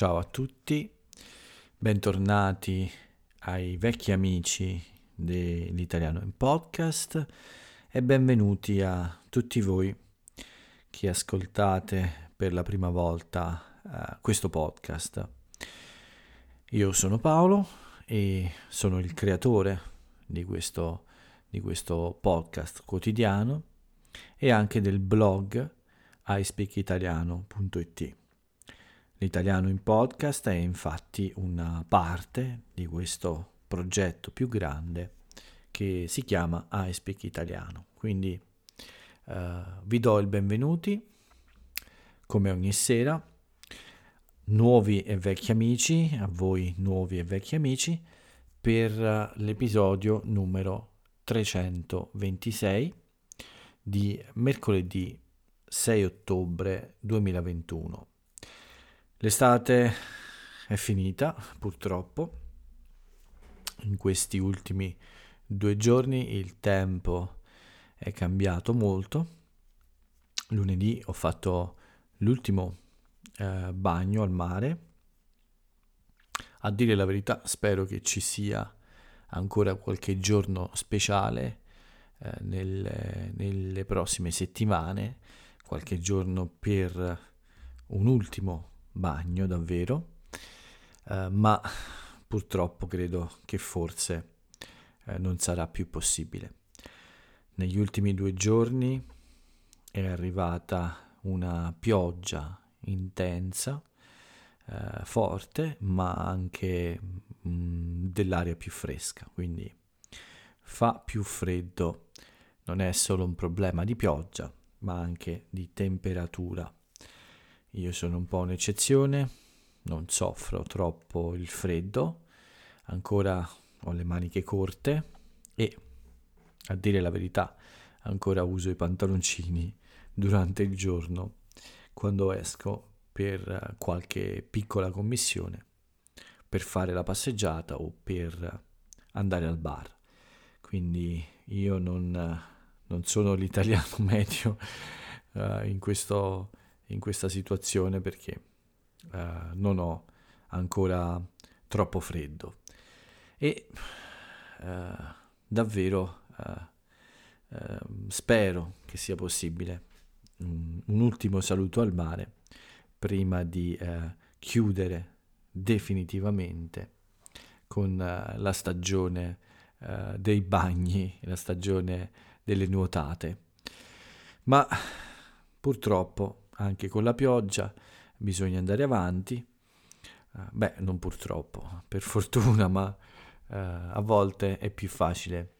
Ciao a tutti, bentornati ai vecchi amici dell'italiano in podcast e benvenuti a tutti voi che ascoltate per la prima volta uh, questo podcast. Io sono Paolo e sono il creatore di questo, di questo podcast quotidiano e anche del blog ispeakitaliano.it. L'italiano in podcast è infatti una parte di questo progetto più grande che si chiama iSpeak Italiano. Quindi uh, vi do il benvenuti come ogni sera, nuovi e vecchi amici, a voi nuovi e vecchi amici, per l'episodio numero 326 di mercoledì 6 ottobre 2021. L'estate è finita, purtroppo. In questi ultimi due giorni il tempo è cambiato molto. Lunedì ho fatto l'ultimo eh, bagno al mare. A dire la verità, spero che ci sia ancora qualche giorno speciale eh, nelle, nelle prossime settimane qualche giorno per un ultimo bagno davvero, eh, ma purtroppo credo che forse eh, non sarà più possibile. Negli ultimi due giorni è arrivata una pioggia intensa, eh, forte, ma anche mh, mm, dell'aria più fresca, quindi fa più freddo. Non è solo un problema di pioggia, ma anche di temperatura. Io sono un po' un'eccezione, non soffro troppo il freddo, ancora ho le maniche corte e, a dire la verità, ancora uso i pantaloncini durante il giorno quando esco per qualche piccola commissione, per fare la passeggiata o per andare al bar. Quindi io non non sono l'italiano medio uh, in, questo, in, questa situazione perché uh, non ho ancora troppo freddo. E uh, davvero ehm, spero che sia possibile un, un, ultimo saluto al mare prima di chiudere definitivamente con la stagione dei bagni, la stagione delle nuotate. Ma purtroppo anche con la pioggia bisogna andare avanti. Uh, beh, non purtroppo, per fortuna, ma uh, a volte è più facile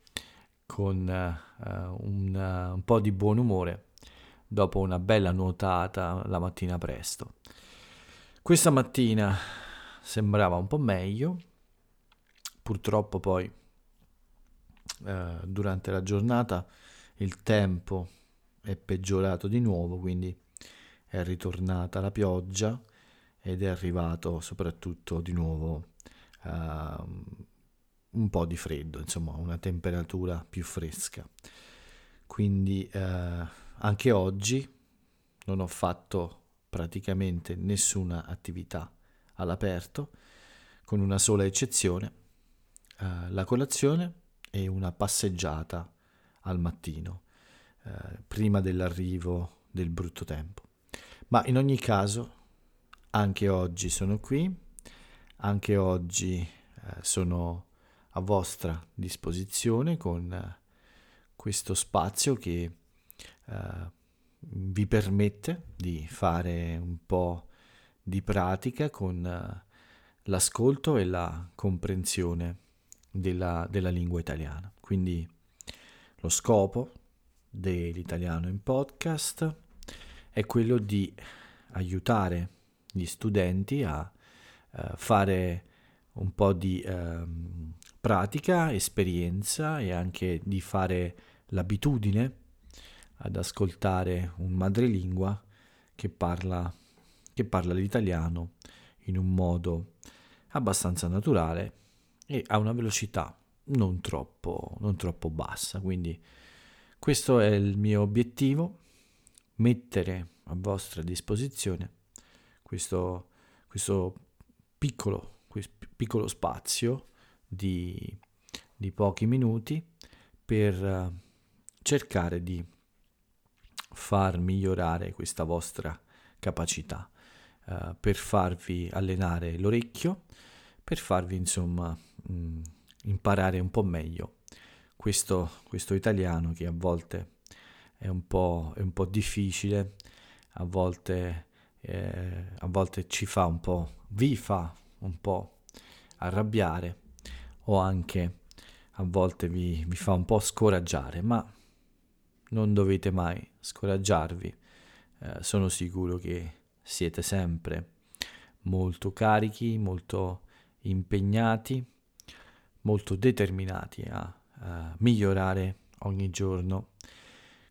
con uh, un, un po' di buon umore dopo una bella nuotata la mattina presto. Questa mattina sembrava un po' meglio, purtroppo poi eh, durante la giornata il tempo è peggiorato di nuovo, quindi è ritornata la pioggia ed è arrivato soprattutto di nuovo uh, un po' di freddo, insomma una temperatura più fresca. Quindi uh, anche oggi non ho fatto praticamente nessuna attività all'aperto, con una sola eccezione, uh, la colazione e una passeggiata al mattino, eh, prima dell'arrivo del brutto tempo. Ma in ogni caso, anche oggi sono qui, anche oggi eh, sono a vostra disposizione con eh, questo spazio che eh, vi permette di fare un po' di pratica con eh, l'ascolto e la comprensione della, della lingua italiana. Quindi lo scopo dell'italiano in podcast è quello di aiutare gli studenti a uh, fare un po' di uh, pratica, esperienza e anche di fare l'abitudine ad ascoltare un madrelingua che parla, che parla l'italiano in un modo abbastanza naturale e a una velocità non troppo, non troppo bassa. Quindi questo è il mio obiettivo, mettere a vostra disposizione questo, questo piccolo, piccolo spazio di, di pochi minuti per eh, cercare di far migliorare questa vostra capacità, uh, per farvi allenare l'orecchio, per farvi insomma mh, mm, imparare un po' meglio questo, questo italiano che a volte è un po', è un po difficile, a volte, eh, a volte ci fa un po', vi fa un po' arrabbiare o anche a volte vi, vi fa un po' scoraggiare, ma non dovete mai scoraggiarvi. Eh, sono sicuro che siete sempre molto carichi, molto impegnati, molto determinati a, a migliorare ogni giorno.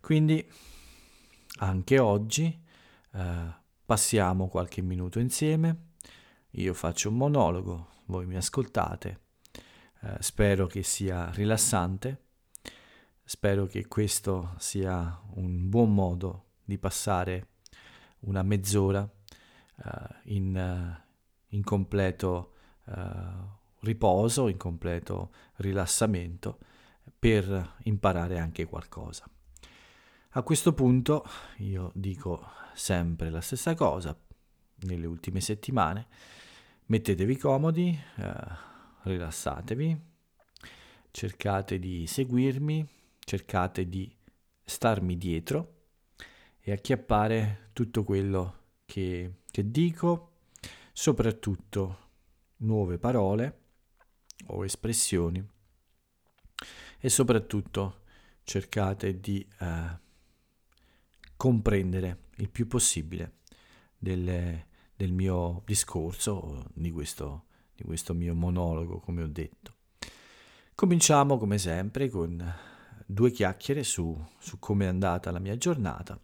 Quindi anche oggi eh, passiamo qualche minuto insieme. Io faccio un monologo, voi mi ascoltate. Eh, spero che sia rilassante Spero che questo sia un buon modo di passare una mezz'ora uh, in, uh, in, completo uh, riposo, in completo rilassamento per imparare anche qualcosa. A questo punto io dico sempre la stessa cosa nelle ultime settimane. Mettetevi comodi, rilassatevi, cercate di seguirmi cercate di starmi dietro e acchiappare tutto quello che, che dico, soprattutto nuove parole o espressioni e soprattutto cercate di eh, comprendere il più possibile delle, del mio discorso, di questo, di questo mio monologo, come ho detto. Cominciamo come sempre con due chiacchiere su, su come è andata la mia giornata,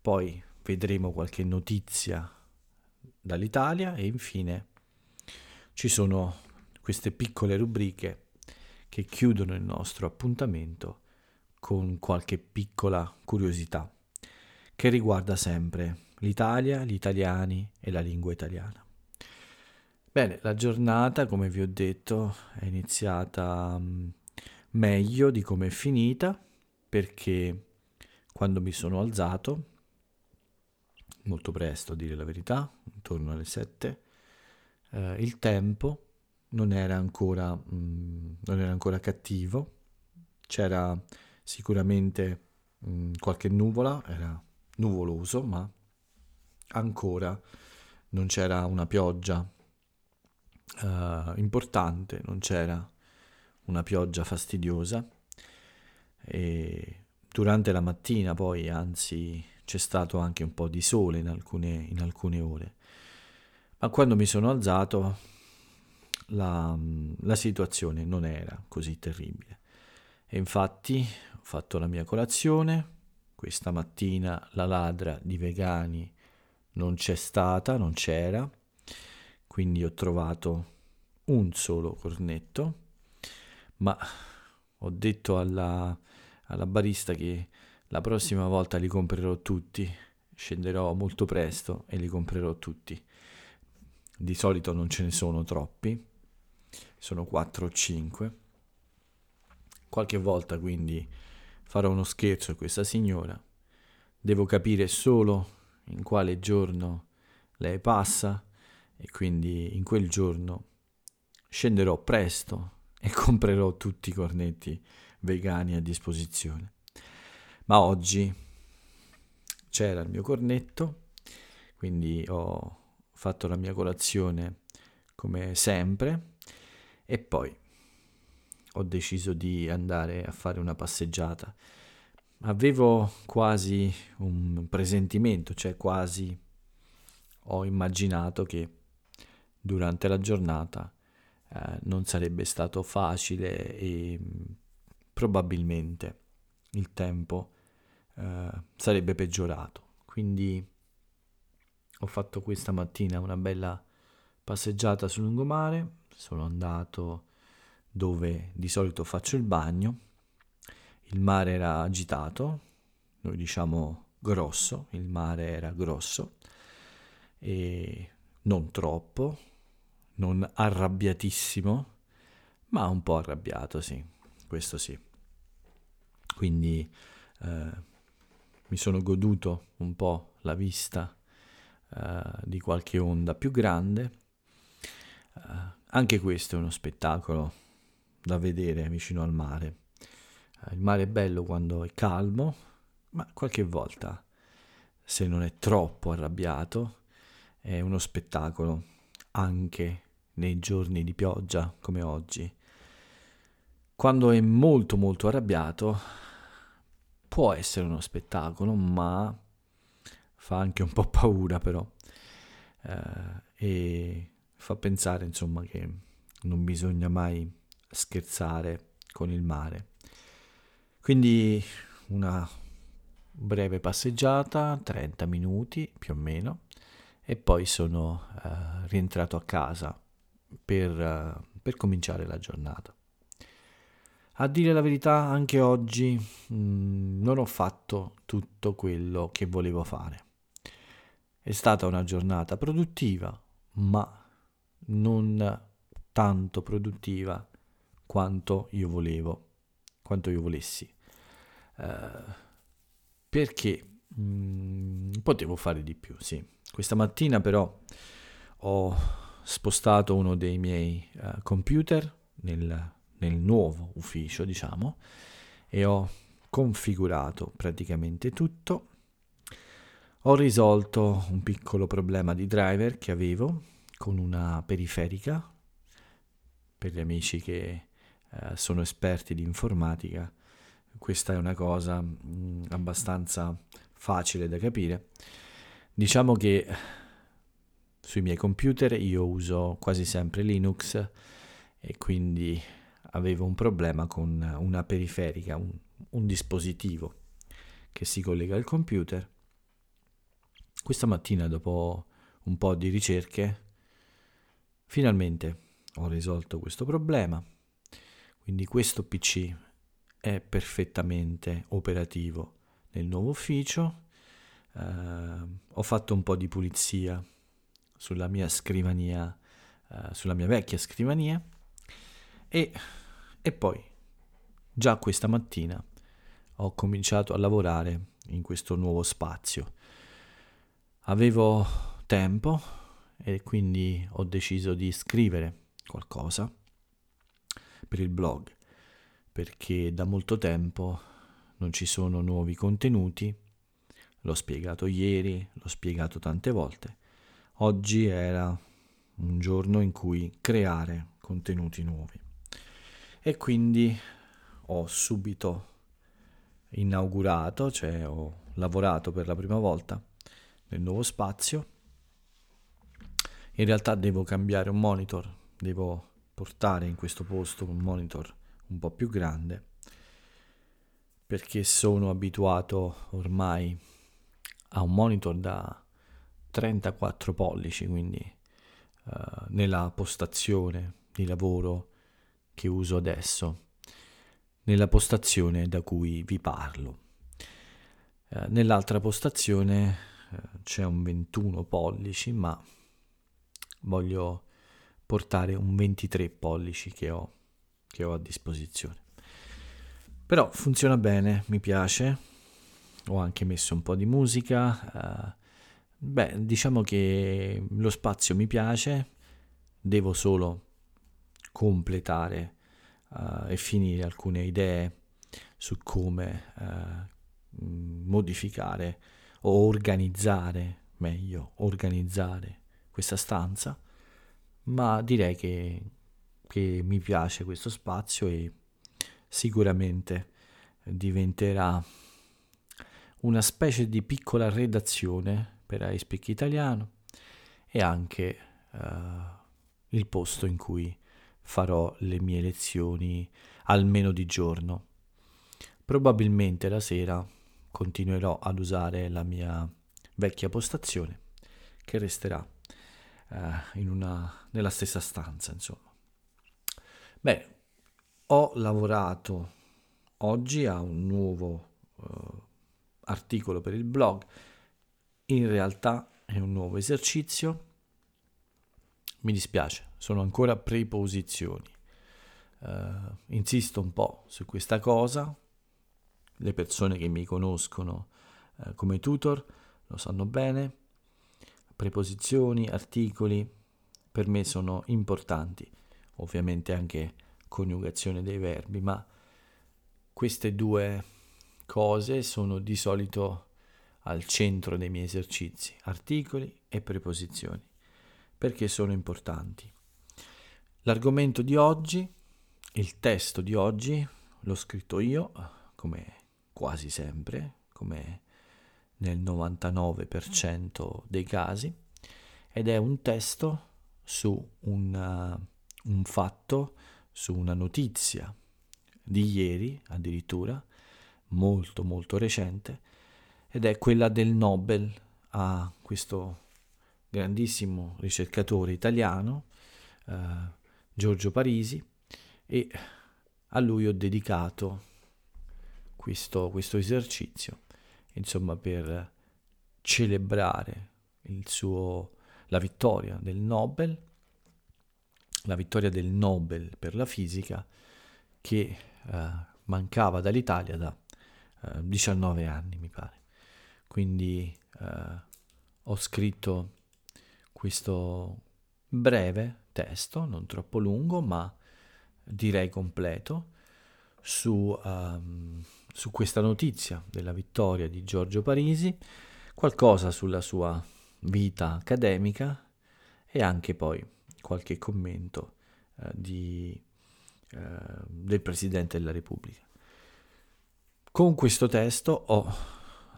poi vedremo qualche notizia dall'Italia e infine ci sono queste piccole rubriche che chiudono il nostro appuntamento con qualche piccola curiosità che riguarda sempre l'Italia, gli italiani e la lingua italiana. Bene, la giornata, come vi ho detto, è iniziata mm, meglio di come è finita perché quando mi sono alzato, molto presto a dire la verità, intorno alle 7, eh, il tempo non era, ancora, mh, mm, non era ancora cattivo, c'era sicuramente mh, mm, qualche nuvola, era nuvoloso, ma ancora non c'era una pioggia uh, importante, non c'era una pioggia fastidiosa e durante la mattina poi anzi c'è stato anche un po' di sole in alcune, in alcune ore. Ma quando mi sono alzato la, la situazione non era così terribile. E infatti ho fatto la mia colazione, questa mattina la ladra di vegani non c'è stata, non c'era, quindi ho trovato un solo cornetto ma ho detto alla, alla barista che la prossima volta li comprerò tutti, scenderò molto presto e li comprerò tutti. Di solito non ce ne sono troppi, sono 4 o 5. Qualche volta quindi farò uno scherzo a questa signora. Devo capire solo in quale giorno lei passa e quindi in quel giorno scenderò presto e comprerò tutti i cornetti vegani a disposizione. Ma oggi c'era il mio cornetto, quindi ho fatto la mia colazione come sempre e poi ho deciso di andare a fare una passeggiata. Avevo quasi un presentimento, cioè quasi ho immaginato che durante la giornata eh, non sarebbe stato facile e mm, probabilmente il tempo eh, sarebbe peggiorato. Quindi ho fatto questa mattina una bella passeggiata sul lungomare, sono andato dove di solito faccio il bagno, il mare era agitato, noi diciamo grosso, il mare era grosso e non troppo, non arrabbiatissimo, ma un po' arrabbiato, sì, questo sì. Quindi eh, mi sono goduto un po' la vista eh, di qualche onda più grande. Eh, anche questo è uno spettacolo da vedere vicino al mare. Eh, il mare è bello quando è calmo, ma qualche volta, se non è troppo arrabbiato, è uno spettacolo anche nei giorni di pioggia come oggi. Quando è molto molto arrabbiato può essere uno spettacolo, ma fa anche un po' paura però. Eh, e fa pensare insomma che non bisogna mai scherzare con il mare. Quindi una breve passeggiata, 30 minuti più o meno, e poi sono uh, rientrato a casa per, uh, per, cominciare la giornata. A dire la verità, anche oggi mh, mm, non ho fatto tutto quello che volevo fare. È stata una giornata produttiva, ma non tanto produttiva quanto io volevo, quanto io volessi. Uh, perché mh, mm, potevo fare di più, sì questa mattina però ho spostato uno dei miei uh, computer nel, nel nuovo ufficio, diciamo, e ho configurato praticamente tutto. Ho risolto un piccolo problema di driver che avevo con una periferica. Per gli amici che eh, sono esperti di informatica, questa è una cosa mh, mm, abbastanza facile da capire. Diciamo che sui miei computer io uso quasi sempre Linux e quindi avevo un problema con una periferica, un, un dispositivo che si collega al computer. Questa mattina, dopo un po' di ricerche, finalmente ho risolto questo problema. Quindi questo PC è perfettamente operativo nel nuovo ufficio. Uh, ho fatto un po' di pulizia sulla mia scrivania, uh, sulla mia vecchia scrivania. E, e poi già questa mattina ho cominciato a lavorare in questo nuovo spazio. Avevo tempo e quindi ho deciso di scrivere qualcosa per il blog perché da molto tempo non ci sono nuovi contenuti L'ho spiegato ieri, l'ho spiegato tante volte. Oggi era un giorno in cui creare contenuti nuovi. E quindi ho subito inaugurato, cioè ho lavorato per la prima volta nel nuovo spazio. In realtà devo cambiare un monitor, devo portare in questo posto un monitor un po' più grande perché sono abituato ormai ha un monitor da 34 pollici, quindi uh, nella postazione di lavoro che uso adesso, nella postazione da cui vi parlo. Uh, nell'altra postazione uh, c'è un 21 pollici, ma voglio portare un 23 pollici che ho, che ho a disposizione. Però funziona bene, mi piace, ho anche messo un po' di musica. Uh, beh, diciamo che lo spazio mi piace, devo solo completare uh, e finire alcune idee su come uh, modificare o organizzare, meglio, organizzare questa stanza, ma direi che, che mi piace questo spazio e sicuramente diventerà una specie di piccola redazione per iSpeak Italiano e anche uh, il posto in cui farò le mie lezioni almeno di giorno. Probabilmente la sera continuerò ad usare la mia vecchia postazione che resterà uh, una, nella stessa stanza, insomma. Beh, ho lavorato oggi a un nuovo uh, articolo per il blog, in realtà è un nuovo esercizio. mi dispiace, sono ancora preposizioni. Uh, insisto un po' su questa cosa, le persone che mi conoscono uh, come tutor lo sanno bene, preposizioni, articoli per me sono importanti, ovviamente anche coniugazione dei verbi, ma queste due cose sono di solito al centro dei miei esercizi, articoli e preposizioni, perché sono importanti. L'argomento di oggi, il testo di oggi, l'ho scritto io, come quasi sempre, come nel 99% dei casi, ed è un testo su una, uh, un fatto, su una notizia di ieri addirittura, molto molto recente, ed è quella del Nobel a questo grandissimo ricercatore italiano, eh, Giorgio Parisi, e a lui ho dedicato questo, questo esercizio, insomma, per celebrare suo la vittoria del Nobel, la vittoria del Nobel per la fisica che eh, mancava dall'Italia da eh, 19 anni, mi pare. Quindi eh, ho scritto questo breve testo, non troppo lungo, ma direi completo, su, um, su questa notizia della vittoria di Giorgio Parisi, qualcosa sulla sua vita accademica e anche poi qualche commento eh, di, eh, del Presidente della Repubblica. Con questo testo ho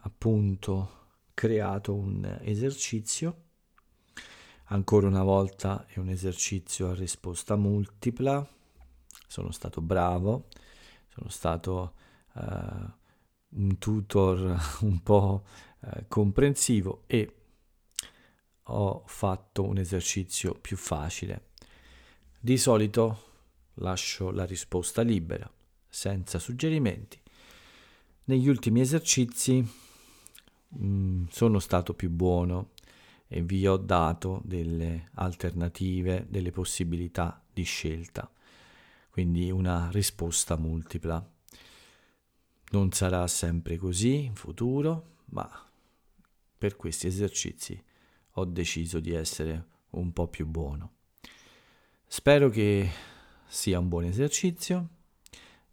appunto creato un esercizio, ancora una volta è un esercizio a risposta multipla, sono stato bravo, sono stato uh, un tutor un po' uh, comprensivo e ho fatto un esercizio più facile. Di solito lascio la risposta libera, senza suggerimenti. Negli ultimi esercizi mh, mm, sono stato più buono e vi ho dato delle alternative, delle possibilità di scelta, quindi una risposta multipla. Non sarà sempre così in futuro, ma per questi esercizi ho deciso di essere un po' più buono. Spero che sia un buon esercizio,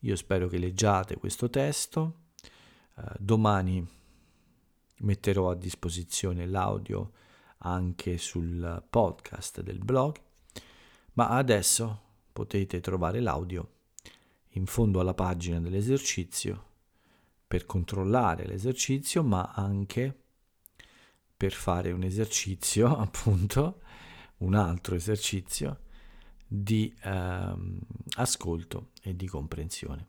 io spero che leggiate questo testo, uh, domani metterò a disposizione l'audio anche sul podcast del blog, ma adesso potete trovare l'audio in fondo alla pagina dell'esercizio per controllare l'esercizio, ma anche per fare un esercizio, appunto, un altro esercizio di ehm, ascolto e di comprensione.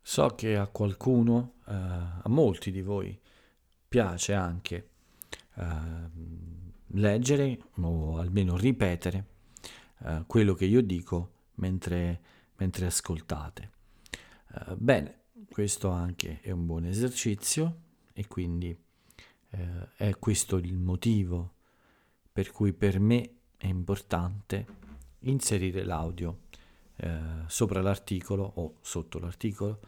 So che a qualcuno, eh, a molti di voi, piace anche eh, leggere o almeno ripetere eh, quello che io dico mentre, mentre ascoltate. Eh, bene, questo anche è un buon esercizio e quindi eh, è questo il motivo per cui per me è importante inserire l'audio eh, sopra l'articolo o sotto l'articolo,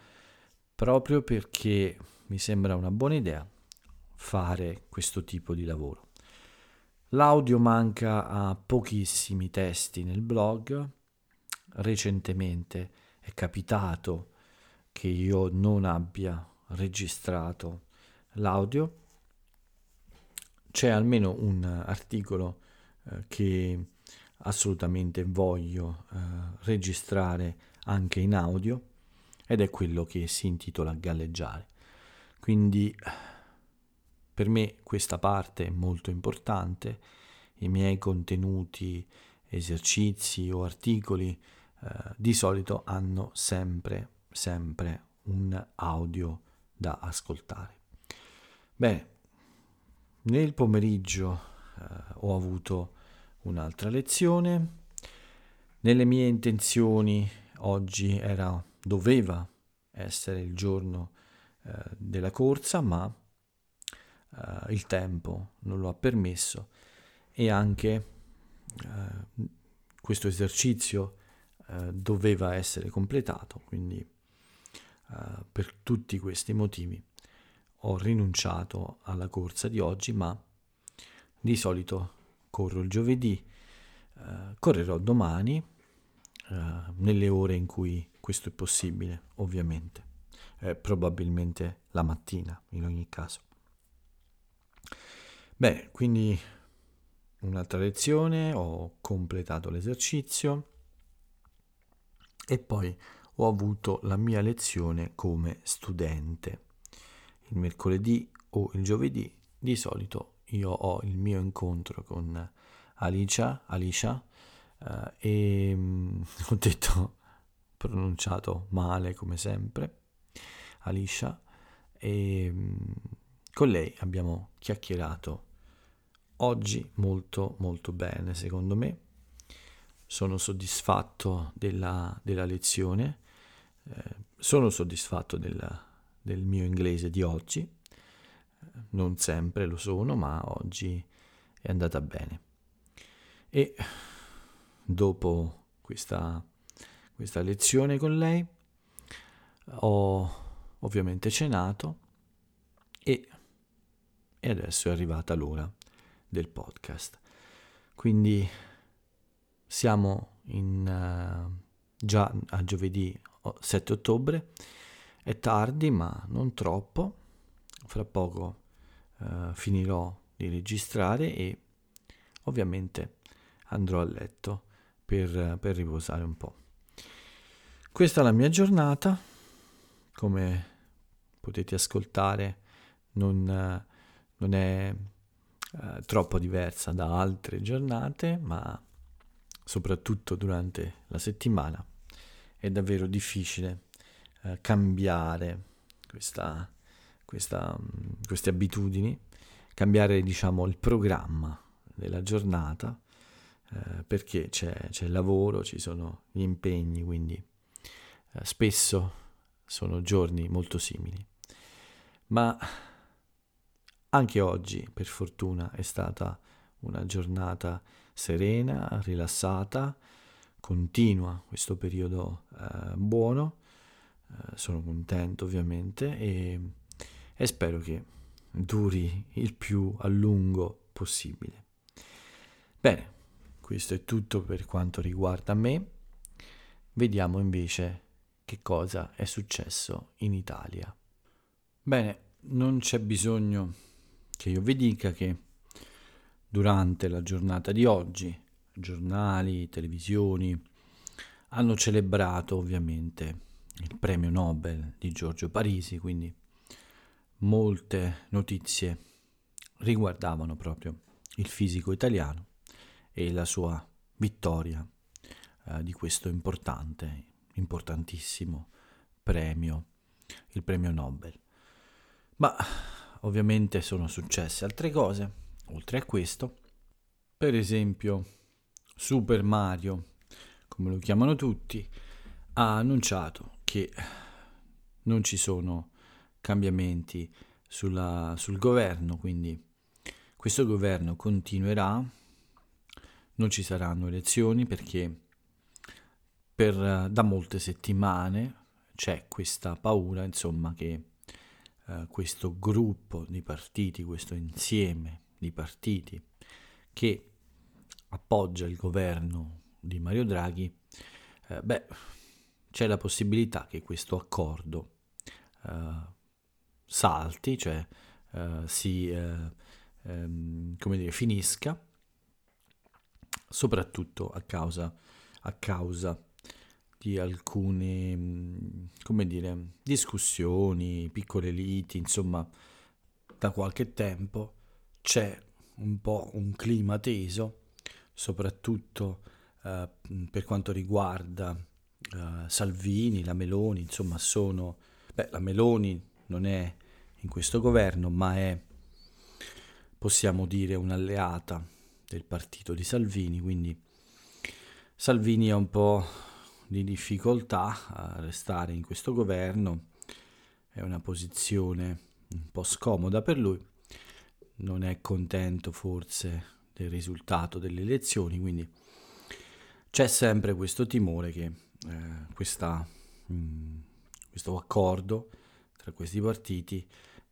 proprio perché mi sembra una buona idea fare questo tipo di lavoro. L'audio manca a pochissimi testi nel blog. Recentemente è capitato che io non abbia registrato l'audio c'è almeno un articolo eh, che assolutamente voglio eh, registrare anche in audio ed è quello che si intitola galleggiare. Quindi per me questa parte è molto importante, i miei contenuti, esercizi o articoli eh, di solito hanno sempre, sempre un audio da ascoltare. Bene, nel pomeriggio eh, ho avuto un'altra lezione. Nelle mie intenzioni oggi era, doveva essere il giorno eh, della corsa, ma eh, il tempo non lo ha permesso e anche eh, questo esercizio eh, doveva essere completato, quindi eh, per tutti questi motivi ho rinunciato alla corsa di oggi, ma di solito corro il giovedì, eh, correrò domani eh, nelle ore in cui questo è possibile, ovviamente, probabilmente la mattina in ogni caso. Bene, quindi un'altra lezione, ho completato l'esercizio e poi ho avuto la mia lezione come studente. Il mercoledì o il giovedì di solito io ho il mio incontro con Alicia, Alicia eh, e mm, ho detto pronunciato male come sempre, Alicia e mm, con lei abbiamo chiacchierato oggi molto molto bene secondo me. Sono soddisfatto della, della lezione eh, sono soddisfatto della, del mio inglese di oggi. Non sempre lo sono ma oggi è andata bene. E dopo questa, questa lezione con lei ho ovviamente cenato e, e adesso è arrivata l'ora del podcast. Quindi siamo in, uh, già a giovedì 7 ottobre, è tardi ma non troppo, fra poco uh, finirò di registrare e ovviamente andrò a letto per, per riposare un po'. Questa è la mia giornata, come potete ascoltare non, non è eh, troppo diversa da altre giornate, ma soprattutto durante la settimana è davvero difficile eh, cambiare questa, questa, mm, queste abitudini, cambiare diciamo il programma della giornata eh, perché c'è, c'è, il lavoro, ci sono gli impegni, quindi eh, spesso sono giorni molto simili. Ma anche oggi, per fortuna, è stata una giornata serena, rilassata, continua questo periodo eh, buono. Eh, sono contento ovviamente e, e spero che duri il più a lungo possibile. Bene, questo è tutto per quanto riguarda me. Vediamo invece che cosa è successo in Italia. Bene, non c'è bisogno che io vi dica che durante la giornata di oggi giornali, televisioni hanno celebrato ovviamente il premio Nobel di Giorgio Parisi, quindi molte notizie riguardavano proprio il fisico italiano e la sua vittoria eh, di questo importante, importantissimo premio, il premio Nobel. Ma ovviamente sono successe altre cose, oltre a questo. Per esempio, Super Mario, come lo chiamano tutti, ha annunciato che non ci sono cambiamenti sulla, sul governo, quindi questo governo continuerà, non ci saranno elezioni perché per, da molte settimane c'è questa paura, insomma, che eh, questo gruppo di partiti, questo insieme di partiti che appoggia il governo di Mario Draghi, eh, beh, c'è la possibilità che questo accordo eh, salti, cioè eh, si eh, ehm, come dire, finisca, soprattutto a causa, a causa di alcune, mm, come dire, discussioni, piccole liti, insomma, da qualche tempo c'è un po' un clima teso, soprattutto eh, per quanto riguarda eh, Salvini, la Meloni, insomma, sono... Beh, la Meloni non è in questo governo, ma è, possiamo dire, un'alleata del partito di Salvini, quindi Salvini è un po' di difficoltà a restare in questo governo, è una posizione un po' scomoda per lui, non è contento forse del risultato delle elezioni, quindi c'è sempre questo timore che eh, questa, mh, mm, questo accordo tra questi partiti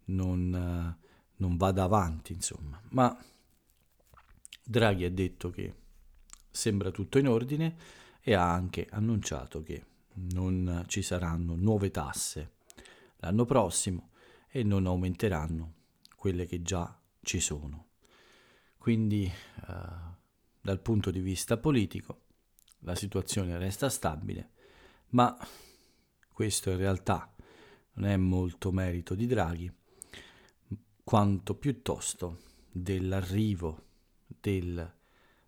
non, uh, non vada avanti, insomma. Ma Draghi ha detto che sembra tutto in ordine e ha anche annunciato che non ci saranno nuove tasse l'anno prossimo e non aumenteranno quelle che già ci sono. Quindi uh, dal punto di vista politico la situazione resta stabile, ma questo in realtà non è molto merito di Draghi, quanto piuttosto dell'arrivo del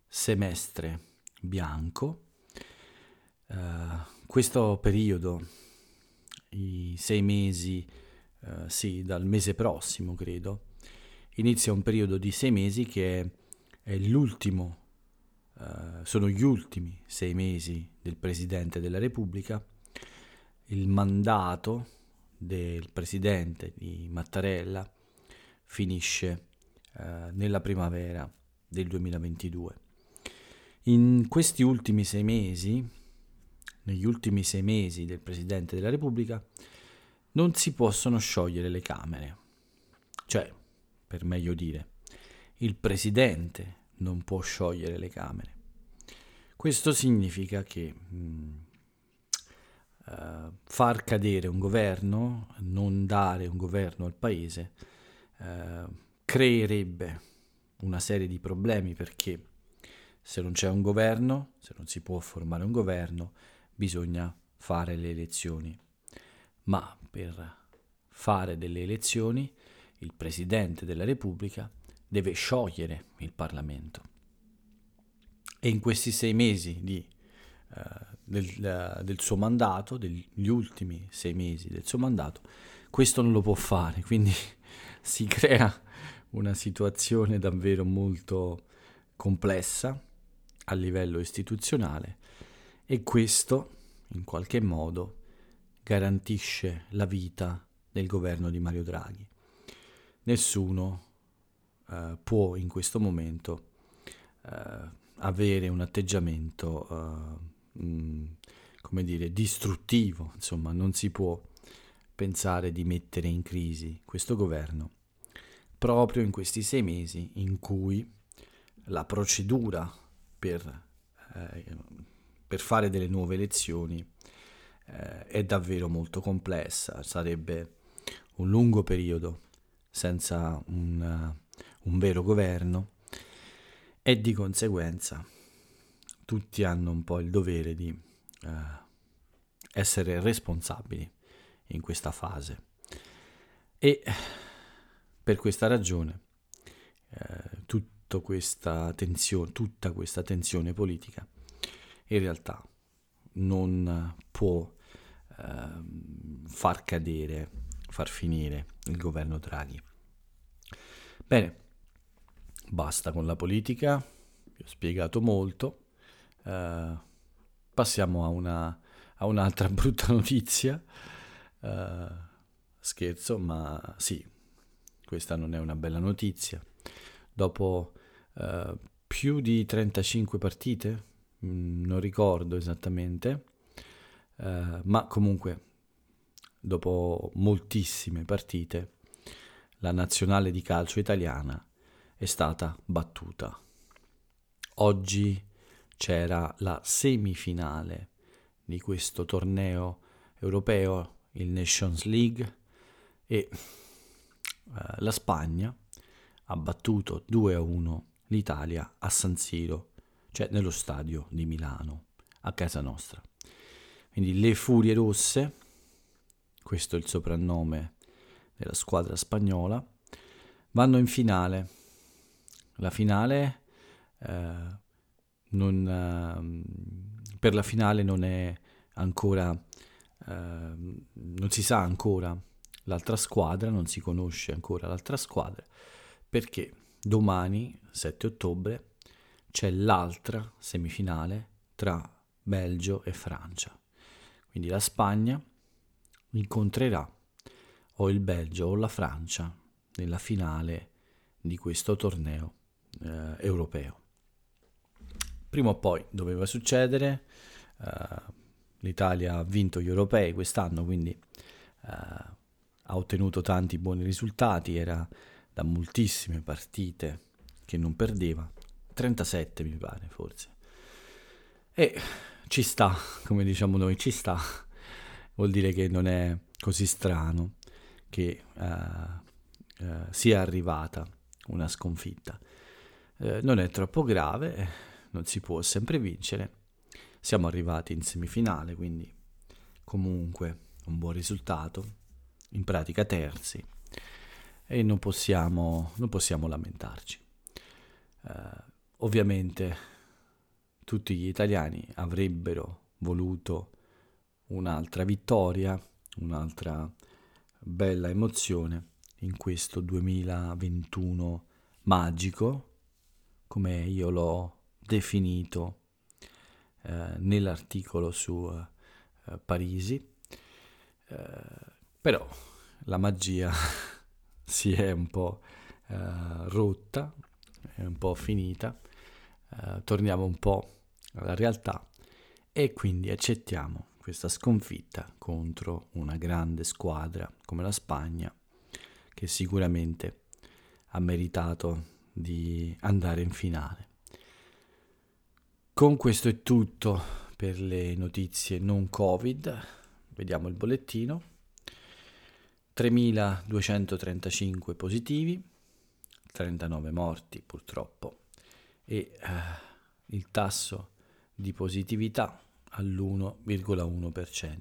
semestre bianco. Uh, questo periodo, i sei mesi, uh, sì, dal mese prossimo credo, inizia un periodo di sei mesi che è, è l'ultimo, uh, sono gli ultimi sei mesi del Presidente della Repubblica. Il mandato del Presidente di Mattarella finisce nella primavera del 2022. In questi ultimi sei mesi, negli ultimi sei mesi del Presidente della Repubblica, non si possono sciogliere le Camere. Cioè, per meglio dire, il Presidente non può sciogliere le Camere. Questo significa che mh, mm, eh, far cadere un governo, non dare un governo al Paese, uh, creerebbe una serie di problemi perché se non c'è un governo, se non si può formare un governo, bisogna fare le elezioni. Ma per fare delle elezioni il Presidente della Repubblica deve sciogliere il Parlamento. E in questi sei mesi di, uh, del, uh, del suo mandato, degli ultimi sei mesi del suo mandato, questo non lo può fare, quindi si crea una situazione davvero molto complessa a livello istituzionale e questo in qualche modo garantisce la vita del governo di Mario Draghi. Nessuno uh, può in questo momento uh, avere un atteggiamento, uh, mh, come dire, distruttivo, insomma, non si può pensare di mettere in crisi questo governo proprio in questi sei mesi in cui la procedura per, eh, per fare delle nuove elezioni eh, è davvero molto complessa, sarebbe un lungo periodo senza un, uh, un vero governo e di conseguenza tutti hanno un po' il dovere di uh, essere responsabili in questa fase. E per questa ragione uh, tutta, questa tensione, tutta questa tensione politica in realtà non può far cadere far finire il governo Draghi. Bene, basta con la politica, vi ho spiegato molto, uh, passiamo a, una, a, un'altra brutta notizia. Uh, scherzo, ma sì, questa non è una bella notizia. Dopo uh, più di 35 partite, non ricordo esattamente, ma comunque dopo moltissime partite, la nazionale di calcio italiana è stata battuta. Oggi c'era la semifinale di questo torneo europeo, il Nations League, e eh, la Spagna ha battuto 2 a 1 l'Italia a San Siro, cioè nello stadio di Milano, a casa nostra. Quindi le Furie Rosse questo è il soprannome della squadra spagnola, vanno in finale. La finale eh, non, eh, per la finale non è ancora eh, non si sa ancora l'altra squadra, non si conosce ancora l'altra squadra perché domani 7 ottobre c'è l'altra semifinale tra Belgio e Francia. Quindi la Spagna incontrerà o il Belgio o la Francia nella finale di questo torneo eh, europeo. Prima o poi doveva succedere, eh, l'Italia ha vinto gli europei quest'anno, quindi eh, ha ottenuto tanti buoni risultati, era da moltissime partite che non perdeva, 37 mi pare forse. E ci sta, come diciamo noi, ci sta. Vuol dire che non è così strano che uh, uh, sia arrivata una sconfitta. Uh, non è troppo grave, non si può sempre vincere. Siamo arrivati in semifinale, quindi comunque un buon risultato, in pratica terzi e non possiamo, non possiamo lamentarci. Uh, ovviamente tutti gli italiani avrebbero voluto un'altra vittoria, un'altra bella emozione in questo 2021 magico, come io l'ho definito eh, nell'articolo su eh, Parisi. Eh, però la magia si è un po' uh, rotta, è un po' finita, uh, torniamo un po' alla realtà e quindi accettiamo questa sconfitta contro una grande squadra come la Spagna che sicuramente ha meritato di andare in finale. Con questo è tutto per le notizie non Covid. Vediamo il bollettino. 3.235 positivi, 39 morti purtroppo e eh, il tasso di positività all'1,1%,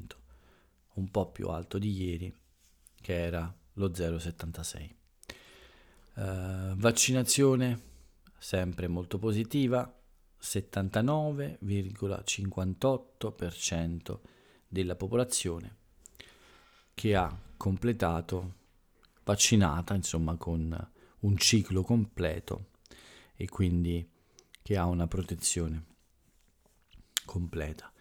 un po' più alto di ieri che era lo 0,76. Eh, vaccinazione sempre molto positiva, 79,58% della popolazione che ha completato, vaccinata, insomma, con un ciclo completo e quindi che ha una protezione completa.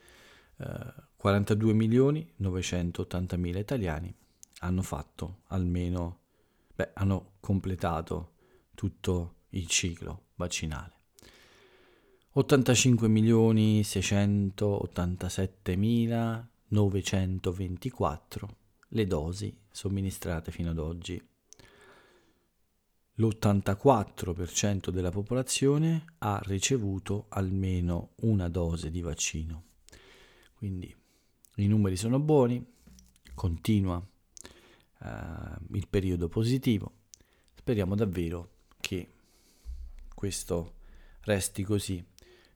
Eh, 42 milioni 980 mila italiani hanno fatto almeno, beh, hanno completato tutto il ciclo vaccinale. 85 milioni 687 mila 924 le dosi somministrate fino ad oggi. L'84% della popolazione ha ricevuto almeno una dose di vaccino. Quindi i numeri sono buoni, continua uh, il periodo positivo. Speriamo davvero che questo resti così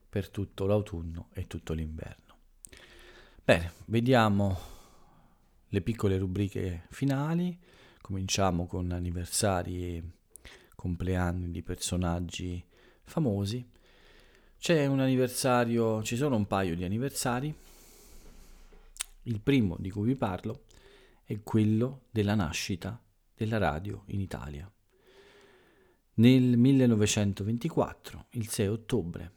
per tutto l'autunno e tutto l'inverno. Bene, vediamo le piccole rubriche finali. Cominciamo con anniversari e compleanni di personaggi famosi. C'è un anniversario, ci sono un paio di anniversari. Il primo di cui vi parlo è quello della nascita della radio in Italia. Nel 1924, il 6 ottobre,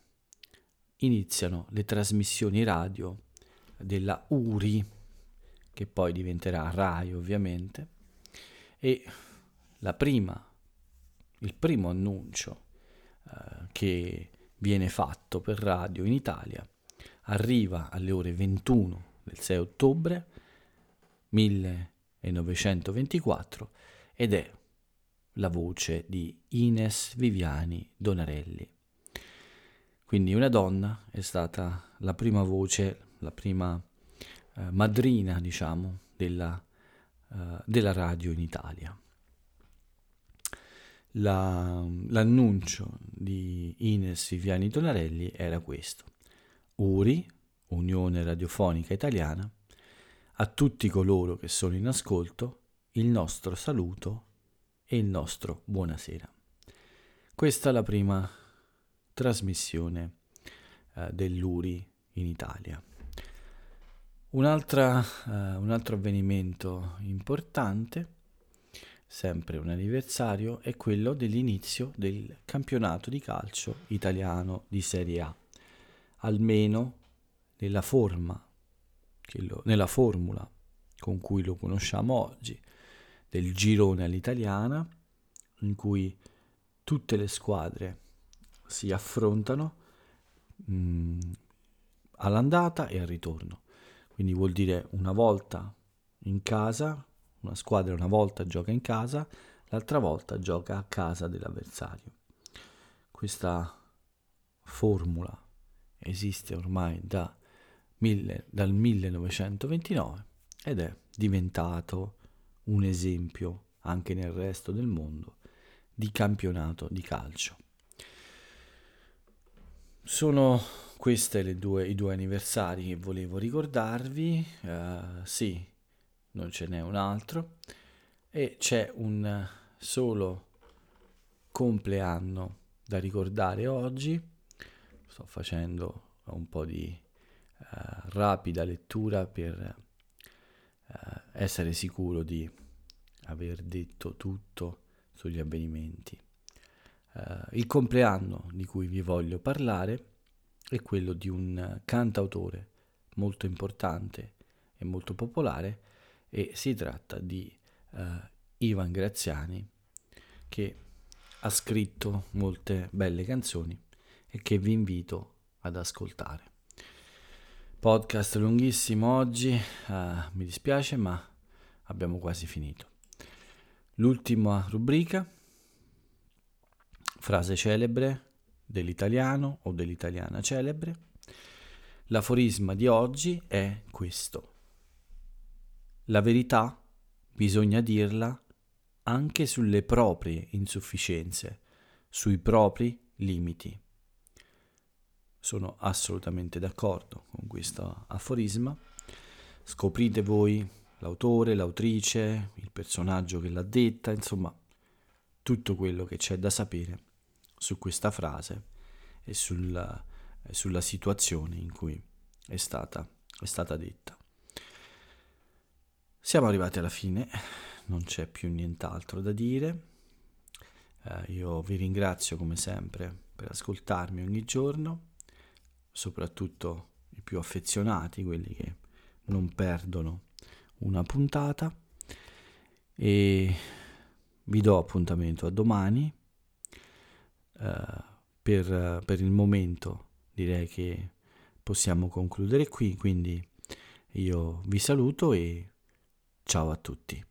iniziano le trasmissioni radio della URI, che poi diventerà Rai ovviamente, e la prima, il primo annuncio eh, che viene fatto per radio in Italia arriva alle ore 21 del 6 ottobre 1924 ed è la voce di Ines Viviani Donarelli. Quindi una donna è stata la prima voce, la prima eh, madrina, diciamo, della, eh, della, radio in Italia. La, l'annuncio di Ines Viviani Tonarelli era questo. URI, Unione Radiofonica Italiana, a tutti coloro che sono in ascolto, il nostro saluto e il nostro buonasera. Questa è la prima trasmissione eh, dell'URI in Italia. Un'altra, uh, un altro avvenimento importante, sempre un anniversario, è quello dell'inizio del campionato di calcio italiano di Serie A, almeno nella forma, lo, nella formula con cui lo conosciamo oggi, del girone all'italiana, in cui tutte le squadre si affrontano mh, mm, all'andata e al ritorno. Quindi vuol dire una volta in casa, una squadra una volta gioca in casa, l'altra volta gioca a casa dell'avversario. Questa formula esiste ormai da mille, dal 1929 ed è diventato un esempio anche nel resto del mondo di campionato di calcio. Sono questi i due anniversari che volevo ricordarvi. Uh, sì, non ce n'è un altro. E c'è un solo compleanno da ricordare oggi. Sto facendo un po' di uh, rapida lettura per uh, essere sicuro di aver detto tutto sugli avvenimenti. Uh, il compleanno di cui vi voglio parlare è quello di un cantautore molto importante e molto popolare e si tratta di uh, Ivan Graziani che ha scritto molte belle canzoni e che vi invito ad ascoltare. Podcast lunghissimo oggi, uh, mi dispiace ma abbiamo quasi finito. L'ultima rubrica frase celebre dell'italiano o dell'italiana celebre. L'aforisma di oggi è questo. La verità bisogna dirla anche sulle proprie insufficienze, sui propri limiti. Sono assolutamente d'accordo con questo aforisma. Scoprite voi l'autore, l'autrice, il personaggio che l'ha detta, insomma, tutto quello che c'è da sapere su questa frase e sulla, sulla situazione in cui è stata, è stata detta. Siamo arrivati alla fine, non c'è più nient'altro da dire. Eh, io vi ringrazio come sempre per ascoltarmi ogni giorno, soprattutto i più affezionati, quelli che non perdono una puntata e vi do appuntamento a domani eh, per, per il momento direi che possiamo concludere qui, quindi io vi saluto e ciao a tutti.